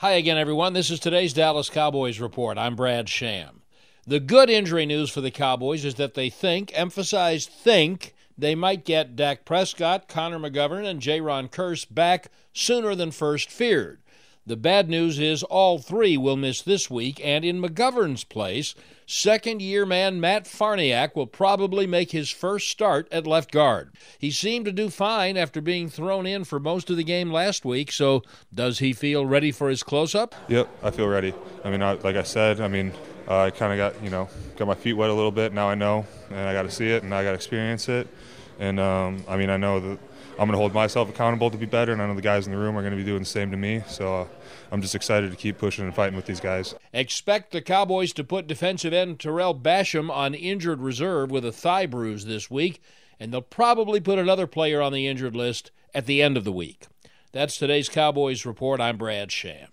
Hi again, everyone. This is today's Dallas Cowboys Report. I'm Brad Sham. The good injury news for the Cowboys is that they think, emphasize think, they might get Dak Prescott, Connor McGovern, and Jayron Kearse back sooner than first feared. The bad news is all three will miss this week, and in McGovern's place, second year man Matt Farniok will probably make his first start at left guard. He seemed to do fine after being thrown in for most of the game last week, so does he feel ready for his close up? Yep, I feel ready. I mean, I, like I said, I mean, uh, I kind of got, you know, got my feet wet a little bit. Now I know, and I got to see it, and I got to experience it. And um, I mean, I know that I'm going to hold myself accountable to be better, and I know the guys in the room are going to be doing the same to me. So uh, I'm just excited to keep pushing and fighting with these guys. Expect the Cowboys to put defensive end Tarell Basham on injured reserve with a thigh bruise this week, and they'll probably put another player on the injured list at the end of the week. That's today's Cowboys Report. I'm Brad Sham.